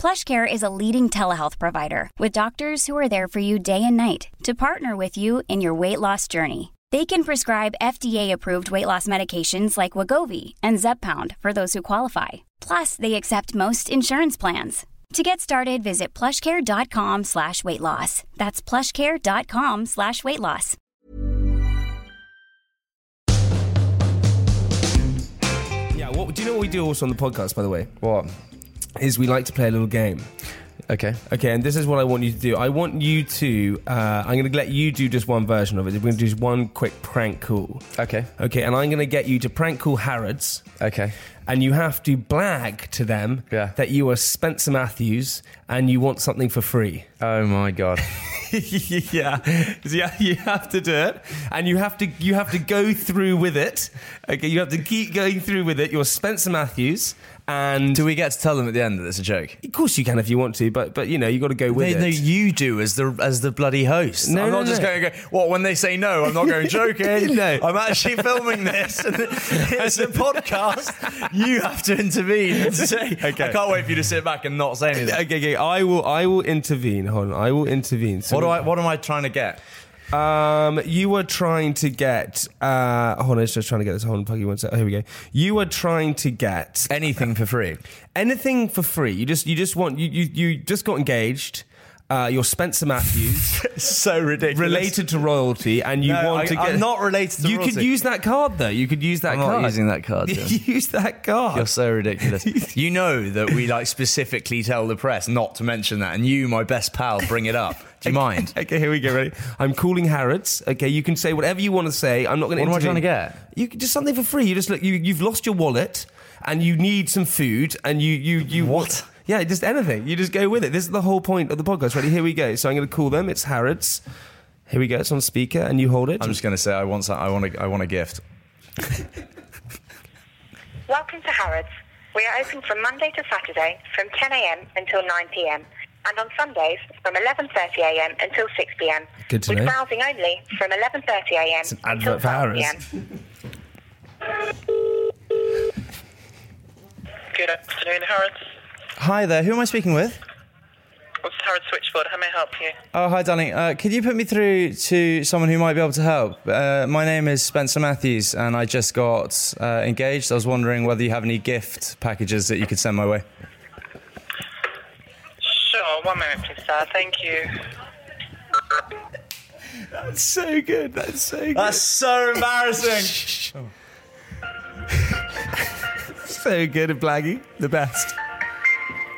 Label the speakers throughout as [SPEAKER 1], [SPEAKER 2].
[SPEAKER 1] PlushCare is a leading telehealth provider with doctors who are there for you day and night to partner with you in your weight loss journey. They can prescribe FDA-approved weight loss medications like Wegovy and Zepbound for those who qualify. Plus, they accept most insurance plans. To get started, visit plushcare.com slash weight loss. That's plushcare.com slash weight loss.
[SPEAKER 2] Yeah, what do you know what we do also on the podcast, by the way?
[SPEAKER 3] What?
[SPEAKER 2] Is we like to play a little game.
[SPEAKER 3] Okay.
[SPEAKER 2] Okay, and this is what I want you to do. I want you to. Uh, I'm going to let you do just one version of it. We're going to do just one quick prank call.
[SPEAKER 3] Okay.
[SPEAKER 2] Okay, and I'm going to get you to prank call Harrods.
[SPEAKER 3] Okay.
[SPEAKER 2] And you have to blag to them
[SPEAKER 3] Yeah.
[SPEAKER 2] that you are Spencer Matthews and you want something for free.
[SPEAKER 3] Oh my god.
[SPEAKER 2] yeah, yeah, you have to do it, and you have to you have to go through with it. Okay, you have to keep going through with it. You're Spencer Matthews, and
[SPEAKER 3] Do we get to tell them at the end that it's a joke?
[SPEAKER 2] of course you can if you want to, but but you know you got to go with
[SPEAKER 3] They,
[SPEAKER 2] it.
[SPEAKER 3] no, you do as the as the bloody host.
[SPEAKER 2] No,
[SPEAKER 3] I'm
[SPEAKER 2] no,
[SPEAKER 3] not just
[SPEAKER 2] no.
[SPEAKER 3] going to go. What when they say no? I'm not going joking.
[SPEAKER 2] No.
[SPEAKER 3] I'm actually filming this. And it's a podcast. You have to intervene and say.
[SPEAKER 2] Okay.
[SPEAKER 3] I can't wait for you to sit back and not say anything.
[SPEAKER 2] Okay, okay, I will I will intervene. Hold on, I will intervene. So
[SPEAKER 3] What do I? What am I trying to get?
[SPEAKER 2] Um, you were trying to get. Uh, hold on, I was just trying to get this. Hold on, Puggy, one sec. Oh, here we go. You were trying to get
[SPEAKER 3] Anything for free.
[SPEAKER 2] anything for free. You just you just want you you, you just got engaged. Uh, you're Spencer Matthews,
[SPEAKER 3] so ridiculous.
[SPEAKER 2] related to royalty, and you
[SPEAKER 3] No,
[SPEAKER 2] want
[SPEAKER 3] I-
[SPEAKER 2] to get.
[SPEAKER 3] I'm not related to royalty.
[SPEAKER 2] You could use that card though. You could use that
[SPEAKER 3] I'm
[SPEAKER 2] card.
[SPEAKER 3] not using that card.
[SPEAKER 2] Use that card.
[SPEAKER 3] You're so ridiculous. you know that we like specifically tell the press not to mention that, and you, my best pal, bring it up. Do you mind?
[SPEAKER 2] Okay, here we go. Ready? I'm calling Harrods. Okay, you can say whatever you want to say. I'm not going to.
[SPEAKER 3] What am I trying to get?
[SPEAKER 2] You can- just something for free. You just look. You you've lost your wallet, and you need some food, and you you you
[SPEAKER 3] What?
[SPEAKER 2] Yeah, just anything. You just go with it. This is the whole point of the podcast. Ready? Here we go. So I'm going to call them. It's Harrods. Here we go. It's on speaker, and you hold it.
[SPEAKER 3] I'm just going to say I want some, I want a, I want a gift.
[SPEAKER 4] Welcome to Harrods. We are open from Monday to Saturday from 10am until 9pm and on Sundays from 11.30am until 6pm.
[SPEAKER 2] Good to
[SPEAKER 4] with
[SPEAKER 2] know.
[SPEAKER 4] browsing only from 11.30am
[SPEAKER 2] It's an
[SPEAKER 4] until
[SPEAKER 2] advert for Harrods.
[SPEAKER 4] 12pm.
[SPEAKER 5] Good afternoon, Harrods.
[SPEAKER 3] Hi there. Who am I speaking with?
[SPEAKER 5] What's Harrods Switchboard? How may I help you?
[SPEAKER 3] Oh, hi, darling. Uh, could you put me through to someone who might be able to help? Uh, my name is Spencer Matthews, and I just got uh, engaged. I was wondering whether you have any gift packages that you could send my way.
[SPEAKER 5] Sure, one moment, please, sir. Thank you.
[SPEAKER 2] That's so good. That's so good.
[SPEAKER 3] That's so embarrassing.
[SPEAKER 2] so good at blagging. The best.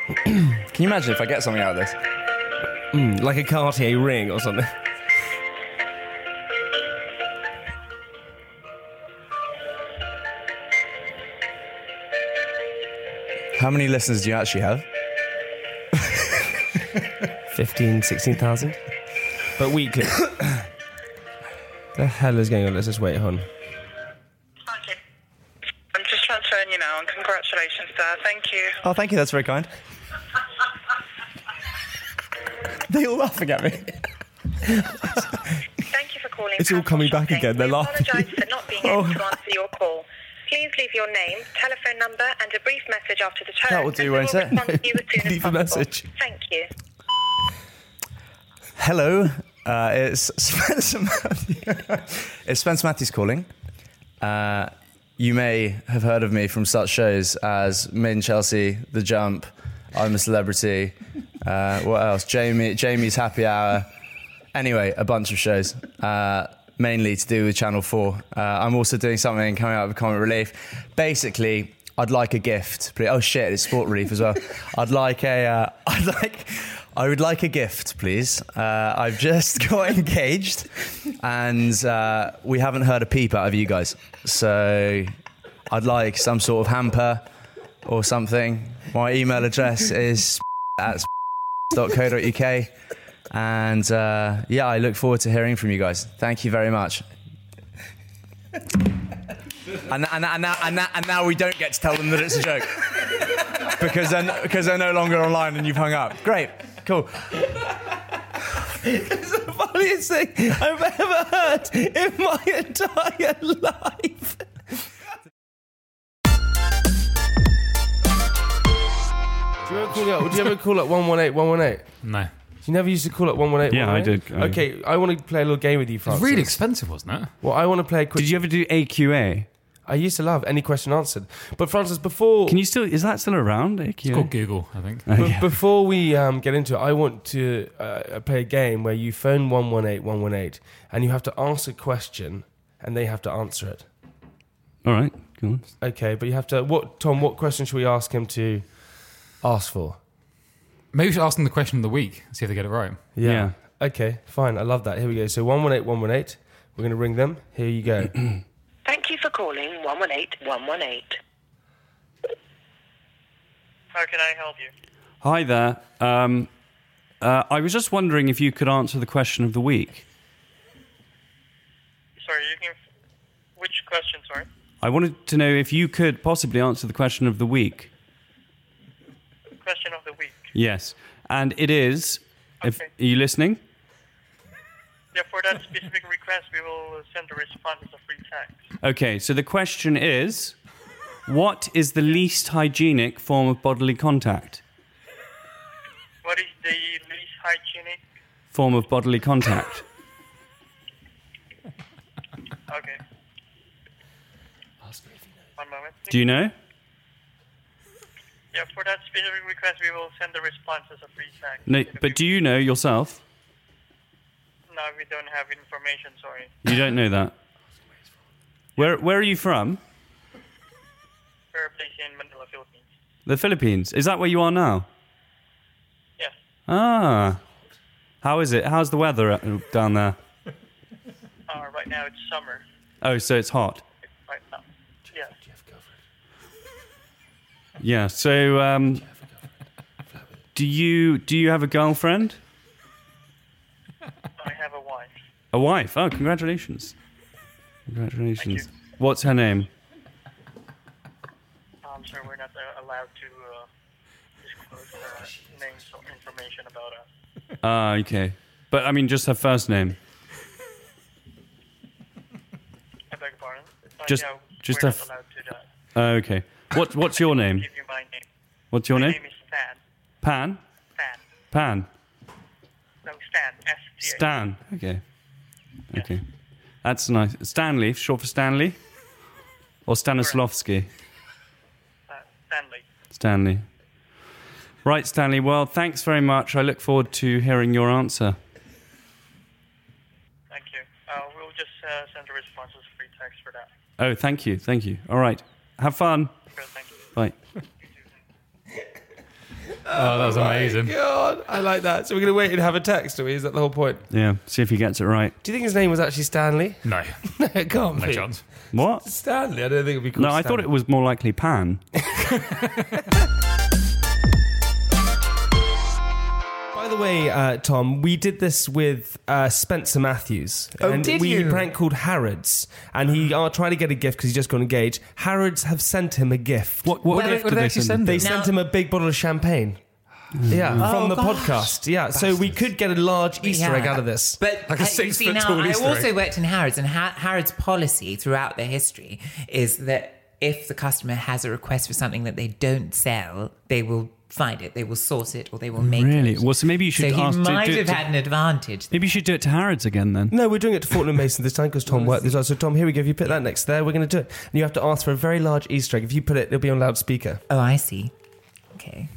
[SPEAKER 3] Can you imagine if I get something out of this?
[SPEAKER 2] Mm, like a Cartier ring or something.
[SPEAKER 3] How many listeners do you actually have?
[SPEAKER 2] 15, 16,000. But weekly. the hell is going on? Let's just wait on.
[SPEAKER 5] Okay. I'm just transferring you now, and congratulations, sir. Thank you.
[SPEAKER 3] Oh, thank you. That's very kind. Laughing at me.
[SPEAKER 4] Thank you for calling.
[SPEAKER 2] It's all coming back again, they're
[SPEAKER 4] we
[SPEAKER 2] laughing.
[SPEAKER 4] apologise for not being
[SPEAKER 2] Oh.
[SPEAKER 4] able to answer your call. Please leave your name, telephone number, and a brief message after the tone.
[SPEAKER 3] That will do,
[SPEAKER 4] and we
[SPEAKER 3] won't
[SPEAKER 4] will
[SPEAKER 3] it?
[SPEAKER 4] respond to you as soon as
[SPEAKER 2] Leave a
[SPEAKER 4] possible.
[SPEAKER 2] message.
[SPEAKER 4] Thank you.
[SPEAKER 3] Hello, uh, it's Spencer Matthews. it's Spencer Matthews calling. Uh, you may have heard of me from such shows as Min Chelsea, The Jump, I'm a Celebrity. Uh, what else? Jamie, Jamie's Happy Hour. Anyway, a bunch of shows, uh, mainly to do with Channel 4. Uh, I'm also doing something coming out of Comic Relief. Basically, I'd like a gift. please. Oh shit, it's Sport Relief as well. I'd like a, uh, I'd like, I would like a gift, please. Uh, I've just got engaged, and uh, we haven't heard a peep out of you guys. So, I'd like some sort of hamper or something. My email address is at .co.uk. And uh, yeah, I look forward to hearing from you guys. Thank you very much. And, and, and, now, and, now, and now we don't get to tell them that it's a joke because they're, because they're no longer online and you've hung up. Great, cool.
[SPEAKER 2] It's the funniest thing I've ever heard in my entire life. Do you ever call up? Do you ever call up one one eight one one eight?
[SPEAKER 6] No.
[SPEAKER 2] You never used to call up one one eight.
[SPEAKER 6] Yeah, I did. I-
[SPEAKER 2] Okay, I want to play a little game with you, Francis.
[SPEAKER 6] It's really expensive, wasn't it?
[SPEAKER 2] Well, I want to play a quick.
[SPEAKER 7] Did you ever do AQA?
[SPEAKER 2] I used to love any question answered, but Francis, before
[SPEAKER 7] Can you still? Is that still around? AQA?
[SPEAKER 6] It's called Google, I think.
[SPEAKER 2] But before we um, get into it, I want to uh, play a game where you phone 118 118 and you have to ask a question and they have to answer it.
[SPEAKER 7] All right. Go on.
[SPEAKER 2] Okay, but you have to. What Tom? What question should we ask him to ask for?
[SPEAKER 6] Maybe we should ask them the question of the week, see if they get it right.
[SPEAKER 7] Yeah.
[SPEAKER 2] Okay, fine. I love that. Here we go. So 118 118. We're going to ring them. Here you go.
[SPEAKER 4] Thank you for calling 118 118.
[SPEAKER 5] How can I help you?
[SPEAKER 7] Hi there. Um, uh, I was just wondering if you could answer the question of the week.
[SPEAKER 5] Sorry, you can. Which question? Sorry.
[SPEAKER 7] I wanted to know if you could possibly answer the question of the week.
[SPEAKER 5] Question of the week.
[SPEAKER 7] Yes, and it is. If are you listening?
[SPEAKER 5] Yeah, for that specific request, we will send a response as a free text.
[SPEAKER 7] Okay, so the question is, what is the least hygienic form of bodily contact?
[SPEAKER 5] What is the least hygienic?
[SPEAKER 7] Form of bodily contact.
[SPEAKER 5] Okay. One moment.
[SPEAKER 7] Do you know?
[SPEAKER 5] Yeah, for that specific request, we will send the response as a free text.
[SPEAKER 7] No, but do you know yourself?
[SPEAKER 5] No, we don't have information. Sorry.
[SPEAKER 7] You don't know that. Where Where are you from?
[SPEAKER 5] We're based in Manila, Philippines.
[SPEAKER 7] The Philippines. Is that where you are now?
[SPEAKER 5] Yes.
[SPEAKER 7] Ah. How is it? How's the weather uh, down there?
[SPEAKER 5] Uh, right now it's summer.
[SPEAKER 7] Oh, so it's hot.
[SPEAKER 5] Right now. Yeah.
[SPEAKER 7] Yeah. So, um, do you do you have a girlfriend?
[SPEAKER 5] I have a wife.
[SPEAKER 7] A wife? Oh, congratulations! Congratulations. What's her name?
[SPEAKER 5] I'm sorry, we're not uh, allowed to uh, disclose uh, names or information about us.
[SPEAKER 7] Ah, okay. But I mean, just her first name.
[SPEAKER 5] I beg your pardon. Uh,
[SPEAKER 7] Just-
[SPEAKER 5] yeah,
[SPEAKER 7] just
[SPEAKER 5] we're
[SPEAKER 7] a
[SPEAKER 5] not
[SPEAKER 7] f-
[SPEAKER 5] allowed to that.
[SPEAKER 7] Oh, okay. What What's your name?
[SPEAKER 5] Give you my name.
[SPEAKER 7] What's your
[SPEAKER 5] my
[SPEAKER 7] name?
[SPEAKER 5] name is Stan.
[SPEAKER 7] Pan.
[SPEAKER 5] Stan.
[SPEAKER 7] Pan.
[SPEAKER 5] No, Stan. S T A.
[SPEAKER 7] Stan. Okay. Okay. That's nice. Stanley, short for Stanley, or Stanislavski.
[SPEAKER 5] Uh, Stanley.
[SPEAKER 7] Stanley. Right, Stanley. Well, thanks very much. I look forward to hearing your answer.
[SPEAKER 5] Thank you. Uh, we'll just uh, send a response as free text for that.
[SPEAKER 7] Oh, thank you. Thank you. All right. Have fun.
[SPEAKER 5] Sure, thank you.
[SPEAKER 7] Bye.
[SPEAKER 6] Oh, that was oh amazing.
[SPEAKER 2] God, I like that. So we're going to wait and have a text, are we? Is that the whole point?
[SPEAKER 7] Yeah. See if he gets it right.
[SPEAKER 2] Do you think his name was actually Stanley?
[SPEAKER 6] No.
[SPEAKER 2] no, it can't
[SPEAKER 6] No
[SPEAKER 2] be.
[SPEAKER 6] chance.
[SPEAKER 7] What?
[SPEAKER 2] Stanley. I don't think it'd be called
[SPEAKER 7] No, I thought it was more likely Pan.
[SPEAKER 2] the way, uh, Tom, we did this with uh, Spencer Matthews.
[SPEAKER 8] Oh,
[SPEAKER 2] and
[SPEAKER 8] did
[SPEAKER 2] we
[SPEAKER 8] you?
[SPEAKER 2] prank called Harrods, and he are trying to get a gift because he's just got engaged. Harrods have sent him a gift.
[SPEAKER 7] What, what
[SPEAKER 6] What
[SPEAKER 7] gift
[SPEAKER 6] did
[SPEAKER 7] did
[SPEAKER 6] they
[SPEAKER 7] they
[SPEAKER 6] actually
[SPEAKER 7] send?
[SPEAKER 6] send
[SPEAKER 2] They
[SPEAKER 6] him?
[SPEAKER 2] sent him a big bottle of champagne. Yeah,
[SPEAKER 8] Oh,
[SPEAKER 2] from the
[SPEAKER 8] gosh.
[SPEAKER 2] podcast. Yeah, so we could get a large Easter
[SPEAKER 8] Yeah.
[SPEAKER 2] egg out of this.
[SPEAKER 8] But
[SPEAKER 6] Like a
[SPEAKER 8] uh, you
[SPEAKER 6] six
[SPEAKER 8] see,
[SPEAKER 6] foot
[SPEAKER 8] now,
[SPEAKER 6] tall
[SPEAKER 8] I
[SPEAKER 6] Easter
[SPEAKER 8] also
[SPEAKER 6] egg.
[SPEAKER 8] worked in Harrods, and Harrods' policy throughout their history is that if the customer has a request for something that they don't sell, they will find it, they will source it, or they will make
[SPEAKER 7] Really?
[SPEAKER 8] it. Really?
[SPEAKER 7] Well, so maybe you should
[SPEAKER 8] so
[SPEAKER 7] ask to
[SPEAKER 8] might
[SPEAKER 7] do it
[SPEAKER 8] have
[SPEAKER 7] to-
[SPEAKER 8] had an advantage.
[SPEAKER 7] Maybe you should do it to Harrods again then.
[SPEAKER 2] No, we're doing it to Fortnum and Mason this time because Tom worked this out. So, Tom, here we go. If you put that next there, we're going to do it. And you have to ask for a very large Easter egg. If you put it, it'll be on loudspeaker.
[SPEAKER 8] Oh, I see. Okay.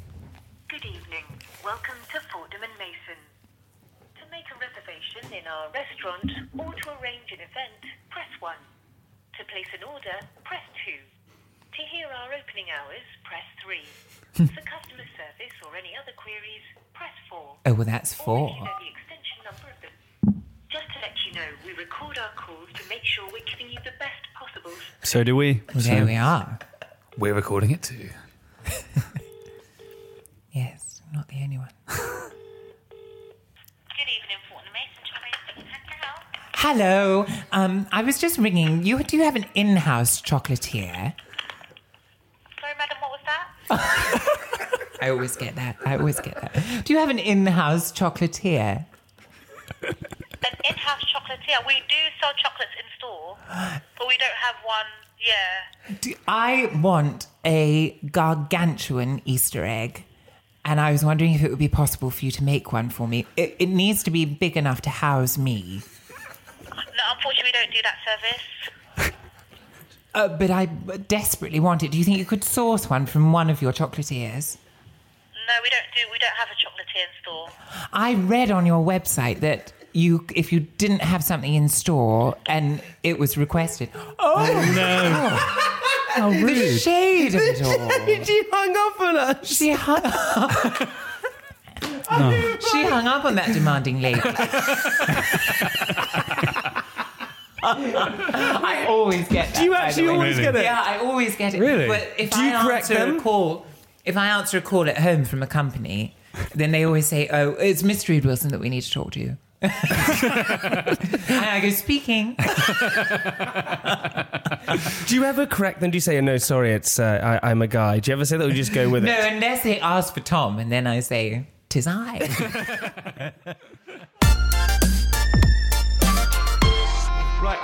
[SPEAKER 4] Good evening. Welcome to Fortnum and Mason. To make a reservation in our restaurant or to arrange an event, press 1. To place an order, press 2. To hear our opening hours, press 3. For customer service or any other queries, press 4.
[SPEAKER 8] Oh, well, that's
[SPEAKER 4] Or
[SPEAKER 8] four.
[SPEAKER 4] if you know the extension number of the... Just to let you know, we record our calls to make sure we're giving you the best possible...
[SPEAKER 7] So do we.
[SPEAKER 8] Well,
[SPEAKER 7] So-
[SPEAKER 8] there we are.
[SPEAKER 6] We're recording it too.
[SPEAKER 8] Yes, not the only one.
[SPEAKER 4] Good evening, Fortnum Mason. How can
[SPEAKER 8] Hello. Um, I was just ringing. You do you have an in-house chocolatier?
[SPEAKER 4] Sorry, madam, what was that?
[SPEAKER 8] I always get that. I always get that. Do you have an in-house chocolatier?
[SPEAKER 4] An in-house chocolatier. We do sell chocolates in store, but we don't have one. Yeah.
[SPEAKER 8] Do I want a gargantuan Easter egg, and I was wondering if it would be possible for you to make one for me. It, it needs to be big enough to house me,
[SPEAKER 4] No, unfortunately, we don't do that service.
[SPEAKER 8] Uh, but I desperately want it. Do you think you could source one from one of your chocolatiers?
[SPEAKER 4] No, we don't do. We don't have a chocolatier in store.
[SPEAKER 8] I read on your website that you, if you didn't have something in store and it was requested, oh,
[SPEAKER 7] no.
[SPEAKER 8] How rude! The shade of it all.
[SPEAKER 2] she hung up on us.
[SPEAKER 8] She hung. She hung up on that demanding lady. I always get that.
[SPEAKER 2] Do you
[SPEAKER 8] by the
[SPEAKER 2] actually
[SPEAKER 8] way.
[SPEAKER 2] always get it?
[SPEAKER 8] Yeah, I always get it.
[SPEAKER 2] Really?
[SPEAKER 8] But if
[SPEAKER 2] Do
[SPEAKER 8] I
[SPEAKER 2] you correct
[SPEAKER 8] answer
[SPEAKER 2] them?
[SPEAKER 8] a call, if I answer a call at home from a company, then they always say, "Oh, it's Mr. Reed Wilson that we need to talk to." you." and I go speaking.
[SPEAKER 2] Do you ever correct them? Do you say, oh, no, sorry, it's uh, I, I'm a guy? Do you ever say that or you just go with it?
[SPEAKER 8] no, unless they ask for Tom, and then I say, "Tis I."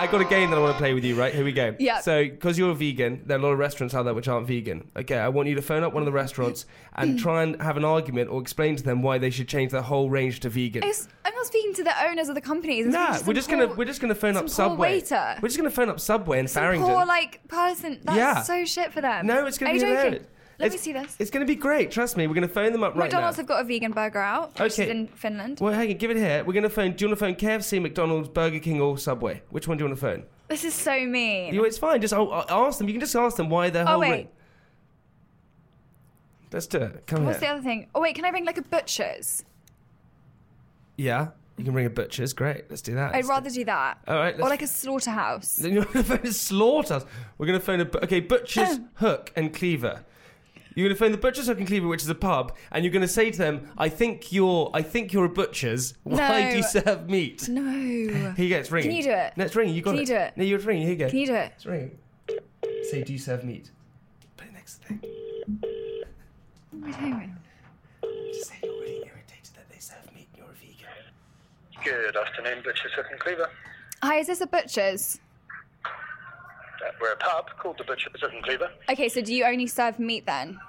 [SPEAKER 2] I got a game that I want to play with you, right? Here we go.
[SPEAKER 9] Yeah.
[SPEAKER 2] So, because you're a vegan, there are a lot of restaurants out there which aren't vegan. Okay, I want you to phone up one of the restaurants and mm. try and have an argument or explain to them why they should change their whole range to vegan.
[SPEAKER 9] It's- I'm not speaking to the owners of the companies. I'm
[SPEAKER 2] Nah,
[SPEAKER 9] speaking to
[SPEAKER 2] we're
[SPEAKER 9] some
[SPEAKER 2] just gonna
[SPEAKER 9] poor-
[SPEAKER 2] we're just gonna phone up
[SPEAKER 9] poor
[SPEAKER 2] Subway.
[SPEAKER 9] waiter.
[SPEAKER 2] We're just gonna phone up Subway in
[SPEAKER 9] some
[SPEAKER 2] Farringdon.
[SPEAKER 9] poor like person. That's
[SPEAKER 2] Yeah.
[SPEAKER 9] so shit for them.
[SPEAKER 2] no, it's gonna
[SPEAKER 9] Are
[SPEAKER 2] be
[SPEAKER 9] you joking?
[SPEAKER 2] hilarious.
[SPEAKER 9] Let
[SPEAKER 2] it's,
[SPEAKER 9] me see this.
[SPEAKER 2] It's gonna be great. Trust me. We're gonna phone them up right
[SPEAKER 9] McDonald's
[SPEAKER 2] now.
[SPEAKER 9] McDonald's have got a vegan burger out, which
[SPEAKER 2] Okay.
[SPEAKER 9] is in Finland.
[SPEAKER 2] Well, hang on, give it here. We're gonna phone. Do you want to phone KFC, McDonald's, Burger King, or Subway? Which one do you want to phone?
[SPEAKER 9] This is so mean.
[SPEAKER 2] You, it's fine. Just oh, uh, ask them. You can just ask them why they're
[SPEAKER 9] oh
[SPEAKER 2] whole.
[SPEAKER 9] wait,
[SPEAKER 2] ring- Let's do it. Come
[SPEAKER 9] what's the other thing? Oh wait, can I ring like a butcher's?
[SPEAKER 2] Yeah, you can bring a butcher's. Great. Let's do that.
[SPEAKER 9] I'd rather do that.
[SPEAKER 2] All right,
[SPEAKER 9] Or like a slaughterhouse.
[SPEAKER 2] Then you're going to phone a slaughterhouse. We're going to phone a bu- okay butcher's hook and cleaver. You're going to phone the butcher's hook and cleaver, which is a pub, and you're going to say to them, "I think you're, I think you're a butcher's. Why do you serve meat?"
[SPEAKER 9] No.
[SPEAKER 2] Here you go. It's ringing.
[SPEAKER 9] Can you do it?
[SPEAKER 2] No, it's ringing. You got
[SPEAKER 9] Can
[SPEAKER 2] it.
[SPEAKER 9] you do it?
[SPEAKER 2] No, you're ringing. Here you go.
[SPEAKER 9] Can you do it?
[SPEAKER 2] It's ringing. Say, "Do you serve meat?" Put it next to the thing.
[SPEAKER 9] Wait, hang on.
[SPEAKER 2] Just say you're really irritated that they serve meat and you're a vegan.
[SPEAKER 5] Good afternoon, Butcher's Hook and Cleaver.
[SPEAKER 9] Hi, is this a butcher's?
[SPEAKER 5] We're a pub called the Butcher's and Cleaver.
[SPEAKER 9] Okay, so do you only serve meat then?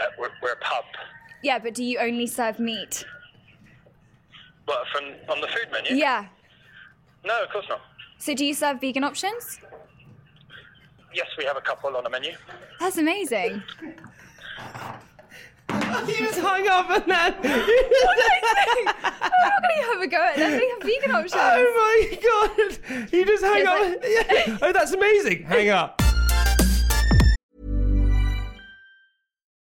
[SPEAKER 5] Uh, we're, we're a pub.
[SPEAKER 9] Yeah, but do you only serve meat?
[SPEAKER 5] What, from on the food menu?
[SPEAKER 9] Yeah.
[SPEAKER 5] No, of course not.
[SPEAKER 9] So do you serve vegan options?
[SPEAKER 5] Yes, we have a couple on the menu.
[SPEAKER 9] That's amazing.
[SPEAKER 2] You just hung up on that.
[SPEAKER 9] I'm not going to have a go at them. They have vegan options.
[SPEAKER 2] Oh my god! You just hung
[SPEAKER 9] It's
[SPEAKER 2] up.
[SPEAKER 9] like-
[SPEAKER 2] Yeah. Oh, that's amazing. Hang up.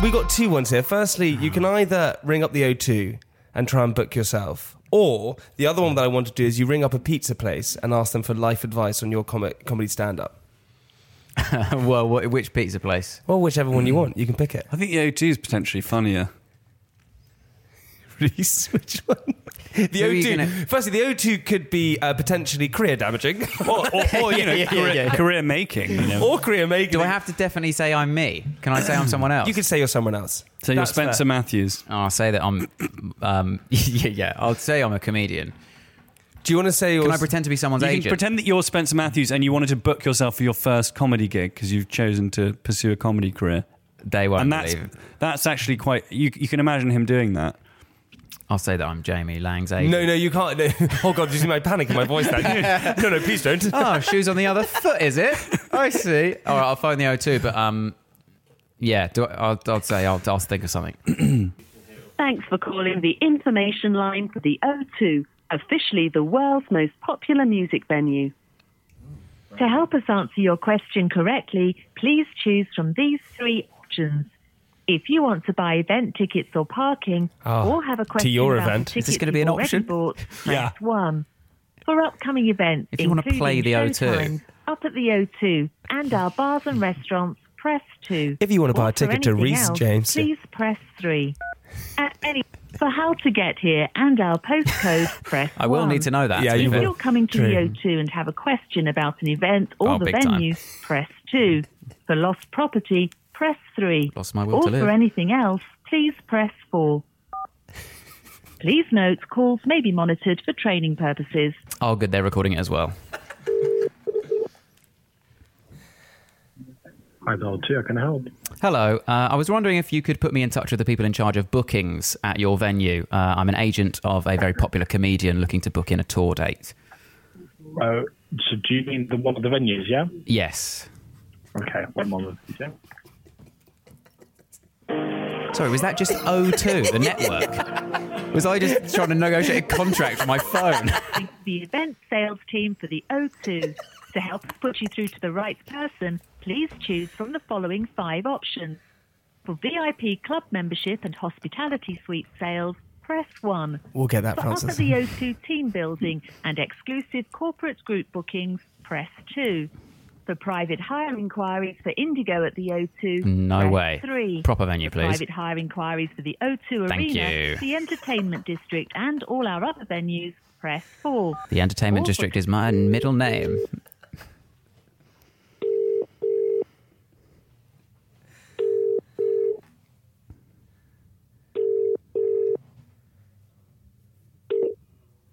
[SPEAKER 2] We got two ones here. Firstly, you can uh-huh. either ring up the O2 and try and book yourself, or the other one that I want to do is you ring up a pizza place and ask them for life advice on your com- comedy stand up.
[SPEAKER 10] well, wh- which pizza place?
[SPEAKER 2] Well, whichever one you hmm. want, you can pick it.
[SPEAKER 7] I think the O2 is potentially funnier.
[SPEAKER 2] Rhys, which one? The
[SPEAKER 10] Who are you
[SPEAKER 2] O2.
[SPEAKER 10] gonna-
[SPEAKER 2] Firstly, the O2 could be uh, potentially career damaging,
[SPEAKER 7] or, or, or, you know, career, career making. You know.
[SPEAKER 2] or career making.
[SPEAKER 10] Do I have to definitely say I'm me? Can I say I'm someone else?
[SPEAKER 2] You could say you're someone else.
[SPEAKER 7] So you're
[SPEAKER 2] That's
[SPEAKER 7] Spencer
[SPEAKER 2] fair.
[SPEAKER 7] Matthews.
[SPEAKER 10] Oh, I'll say that I'm. Um, yeah, yeah. I'll say I'm a comedian.
[SPEAKER 2] Do you want to say?
[SPEAKER 10] Can I pretend to be someone's
[SPEAKER 7] You can
[SPEAKER 10] agent?
[SPEAKER 7] pretend that you're Spencer Matthews and you wanted to book yourself for your first comedy gig because you've chosen to pursue a comedy career.
[SPEAKER 10] They won't
[SPEAKER 7] and that's
[SPEAKER 10] believe.
[SPEAKER 7] that's actually quite. You you can imagine him doing that.
[SPEAKER 10] I'll say that I'm Jamie Laing's agent.
[SPEAKER 2] No, no, you can't. No. Oh God, did you see my panic in my voice? Then? no, no, please don't.
[SPEAKER 10] oh, shoes on the other foot, is it? I see. All right, I'll phone the O2, but um, yeah, do I, I'll, I'll say I'll, I'll think of something.
[SPEAKER 11] Thanks for calling the information line for the O2, officially the world's most popular music venue. To help us answer your question correctly, please choose from these three options. If you want to buy event tickets or parking,
[SPEAKER 2] Oh,
[SPEAKER 11] or have a
[SPEAKER 2] to
[SPEAKER 11] question
[SPEAKER 2] your
[SPEAKER 11] about
[SPEAKER 2] event. Is this
[SPEAKER 11] tickets
[SPEAKER 10] gonna be an
[SPEAKER 11] already
[SPEAKER 10] option?
[SPEAKER 11] Bought, press
[SPEAKER 2] Yeah.
[SPEAKER 11] one. For upcoming events,
[SPEAKER 10] If you wanna play the O2.
[SPEAKER 11] showtimes, up at the O2 and our bars and restaurants, press two.
[SPEAKER 2] If you wanna buy
[SPEAKER 11] Or
[SPEAKER 2] a ticket to
[SPEAKER 11] anything
[SPEAKER 2] Rhys,
[SPEAKER 11] else,
[SPEAKER 2] James.
[SPEAKER 11] please press three. At any for how to get here and our postcode, press.
[SPEAKER 10] I will
[SPEAKER 11] one.
[SPEAKER 10] need to know that.
[SPEAKER 2] Yeah,
[SPEAKER 10] to be
[SPEAKER 2] you
[SPEAKER 11] If
[SPEAKER 2] will.
[SPEAKER 11] you're coming to
[SPEAKER 2] True.
[SPEAKER 11] the O2 and have a question about an event or
[SPEAKER 10] Oh,
[SPEAKER 11] the
[SPEAKER 10] big time.
[SPEAKER 11] venue, press 2. For lost property, press 3.
[SPEAKER 10] Lost my will
[SPEAKER 11] or
[SPEAKER 10] to live.
[SPEAKER 11] for anything else, please press 4. Please note, calls may be monitored for training purposes.
[SPEAKER 10] Oh, good. They're recording it as well.
[SPEAKER 5] Hi, Bill. Too. I can help.
[SPEAKER 10] Hello. Uh, I was wondering if you could put me in touch with the people in charge of bookings at your venue. Uh, I'm an agent of a very popular comedian looking to book in a tour date.
[SPEAKER 5] Uh, so do you mean the one of the venues? Yeah.
[SPEAKER 10] Yes.
[SPEAKER 5] Okay. One moment. Yeah.
[SPEAKER 10] Sorry, was that just O2, the network? Was I just trying to negotiate a contract for my phone?
[SPEAKER 11] The event sales team for the O2. To help us put you through to the right person, please choose from the following five options. For VIP club membership and hospitality suite sales, press 1.
[SPEAKER 2] We'll get that,
[SPEAKER 11] For up at
[SPEAKER 2] Francis.
[SPEAKER 11] the O2 team building and exclusive corporate group bookings, press 2. For private hire inquiries for Indigo at the O2,
[SPEAKER 10] No
[SPEAKER 11] press
[SPEAKER 10] way.
[SPEAKER 11] 3.
[SPEAKER 10] Proper venue, please.
[SPEAKER 11] Private hire inquiries for the O2
[SPEAKER 10] Thank
[SPEAKER 11] Arena,
[SPEAKER 10] you.
[SPEAKER 11] the Entertainment District, and all our other venues, press 4.
[SPEAKER 10] The Entertainment
[SPEAKER 11] Or for
[SPEAKER 10] District is my middle name.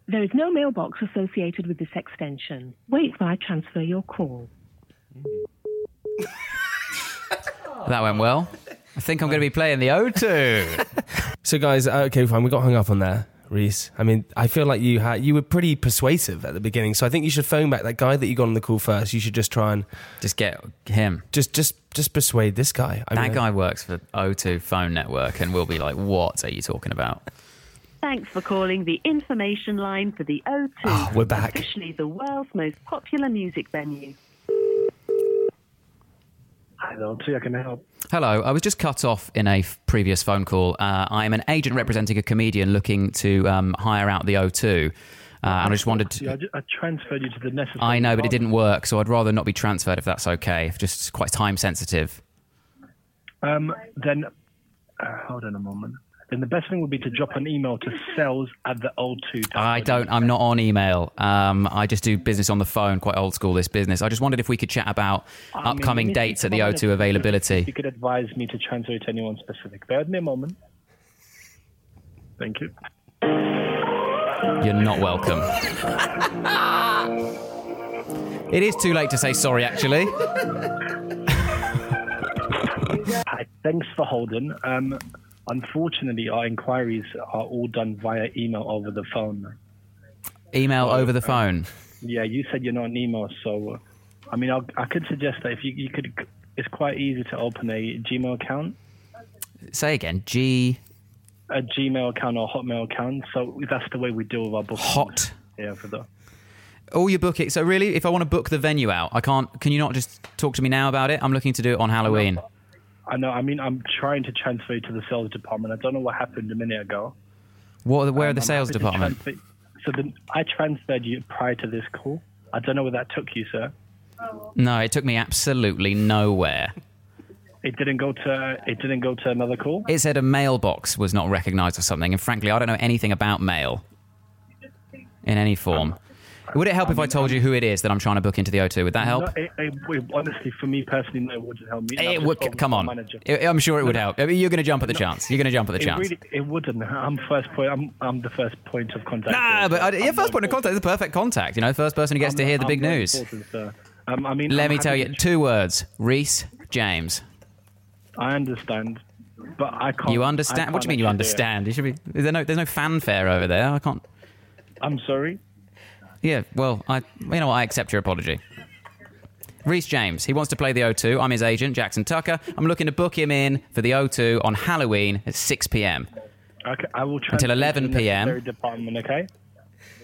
[SPEAKER 11] There is no mailbox associated with this extension. Wait while I transfer your call.
[SPEAKER 10] That went well. I think I'm going to be playing the O2.
[SPEAKER 2] So, guys, uh, okay, fine. We got hung up on there, Rhys. I mean, I feel like you had you were pretty persuasive at the beginning, so I think you should phone back that guy that you got on the call first. You should just try and
[SPEAKER 10] Just get him.
[SPEAKER 2] just just just persuade this guy. I
[SPEAKER 10] That
[SPEAKER 2] mean,
[SPEAKER 10] guy works for O2 phone network and we'll be like, what are you talking about?
[SPEAKER 11] Thanks for calling the information line for the O2.
[SPEAKER 2] Oh, we're back.
[SPEAKER 11] Officially the world's most popular music venue.
[SPEAKER 12] Hi, O2. How can help?
[SPEAKER 10] Hello, I was just cut off in a f- previous phone call. Uh, I am an agent representing a comedian looking to um, hire out the O2. Uh, and I just wanted to.
[SPEAKER 12] Yeah, I, ju- I transferred you to the necessary.
[SPEAKER 10] I know, but it didn't work, so I'd rather not be transferred if that's okay. It's just quite time sensitive.
[SPEAKER 12] Um, then, uh, hold on a moment. Then the best thing would be to drop an email to sales at the O2.
[SPEAKER 10] I don't. I'm not on email. Um, I just do business on the phone. Quite old school. This business. I just wondered if we could chat about
[SPEAKER 12] I
[SPEAKER 10] upcoming
[SPEAKER 12] let me
[SPEAKER 10] dates at the O2 availability.
[SPEAKER 12] You could advise me to transfer it to anyone specific. Bear with me a moment. Thank you.
[SPEAKER 10] You're not welcome. It is too late to say sorry. Actually,
[SPEAKER 12] Hi, thanks for holding. Um, unfortunately, our inquiries are all done via email over the phone.
[SPEAKER 10] email over the phone.
[SPEAKER 12] Yeah, you said you're not an email, so uh, I mean, I'll, I could suggest that if you, you could, it's quite easy to open a Gmail account,
[SPEAKER 10] Say again. G.
[SPEAKER 12] a Gmail account or Hotmail account. So that's the way we deal with our bookings.
[SPEAKER 10] Hot.
[SPEAKER 12] Yeah, for the.
[SPEAKER 10] All your booking. So really, if I want to book the venue out, I can't. Can you not just talk to me now about it? I'm looking to do it on Halloween.
[SPEAKER 12] I know. I mean, I'm trying to transfer to the sales department. I don't know what happened a minute ago.
[SPEAKER 10] What? Are the, where are
[SPEAKER 12] Um,
[SPEAKER 10] the sales department?
[SPEAKER 12] transfer- So then I transferred you prior to this call. I don't know where that took you, sir.
[SPEAKER 10] No, it took me absolutely nowhere.
[SPEAKER 12] It didn't go to. It didn't go to another call.
[SPEAKER 10] It said a mailbox was not recognised or something, and frankly, I don't know anything about mail in any form. Would it help if I um, told you um, who it is that I'm trying to book into the O2? Would that help?
[SPEAKER 12] No, it, it, honestly, for me personally, no, it wouldn't help me.
[SPEAKER 10] It would, come on.
[SPEAKER 12] manager.
[SPEAKER 10] I- I'm sure it would help. I mean, you're going to jump at the chance. You're going to jump at the
[SPEAKER 12] It
[SPEAKER 10] chance.
[SPEAKER 12] really, it wouldn't. I'm first point. I'm, I'm the first point of contact.
[SPEAKER 10] Nah, but uh, I, yeah, first point of contact is the perfect contact. You know, first person who gets to hear the
[SPEAKER 12] I'm
[SPEAKER 10] big news.
[SPEAKER 12] Um, I mean,
[SPEAKER 10] Let
[SPEAKER 12] I'm
[SPEAKER 10] me tell you two words: Rhys James.
[SPEAKER 12] I understand, but I can't.
[SPEAKER 10] You
[SPEAKER 12] I
[SPEAKER 10] understand? What do you mean you
[SPEAKER 12] can't actually do it.
[SPEAKER 10] understand? You should be. There no? There's no fanfare over there. I can't.
[SPEAKER 12] I'm sorry.
[SPEAKER 10] Yeah. Well, I. You know what? I accept your apology. Rhys James. He wants to play the O2. I'm his agent, Jackson Tucker. I'm looking to book him in for the O2 on Halloween at 6 p.m.
[SPEAKER 12] Okay, I will
[SPEAKER 10] Until
[SPEAKER 12] transfer you to
[SPEAKER 10] 11
[SPEAKER 12] the
[SPEAKER 10] p.m..
[SPEAKER 12] necessary Department, okay.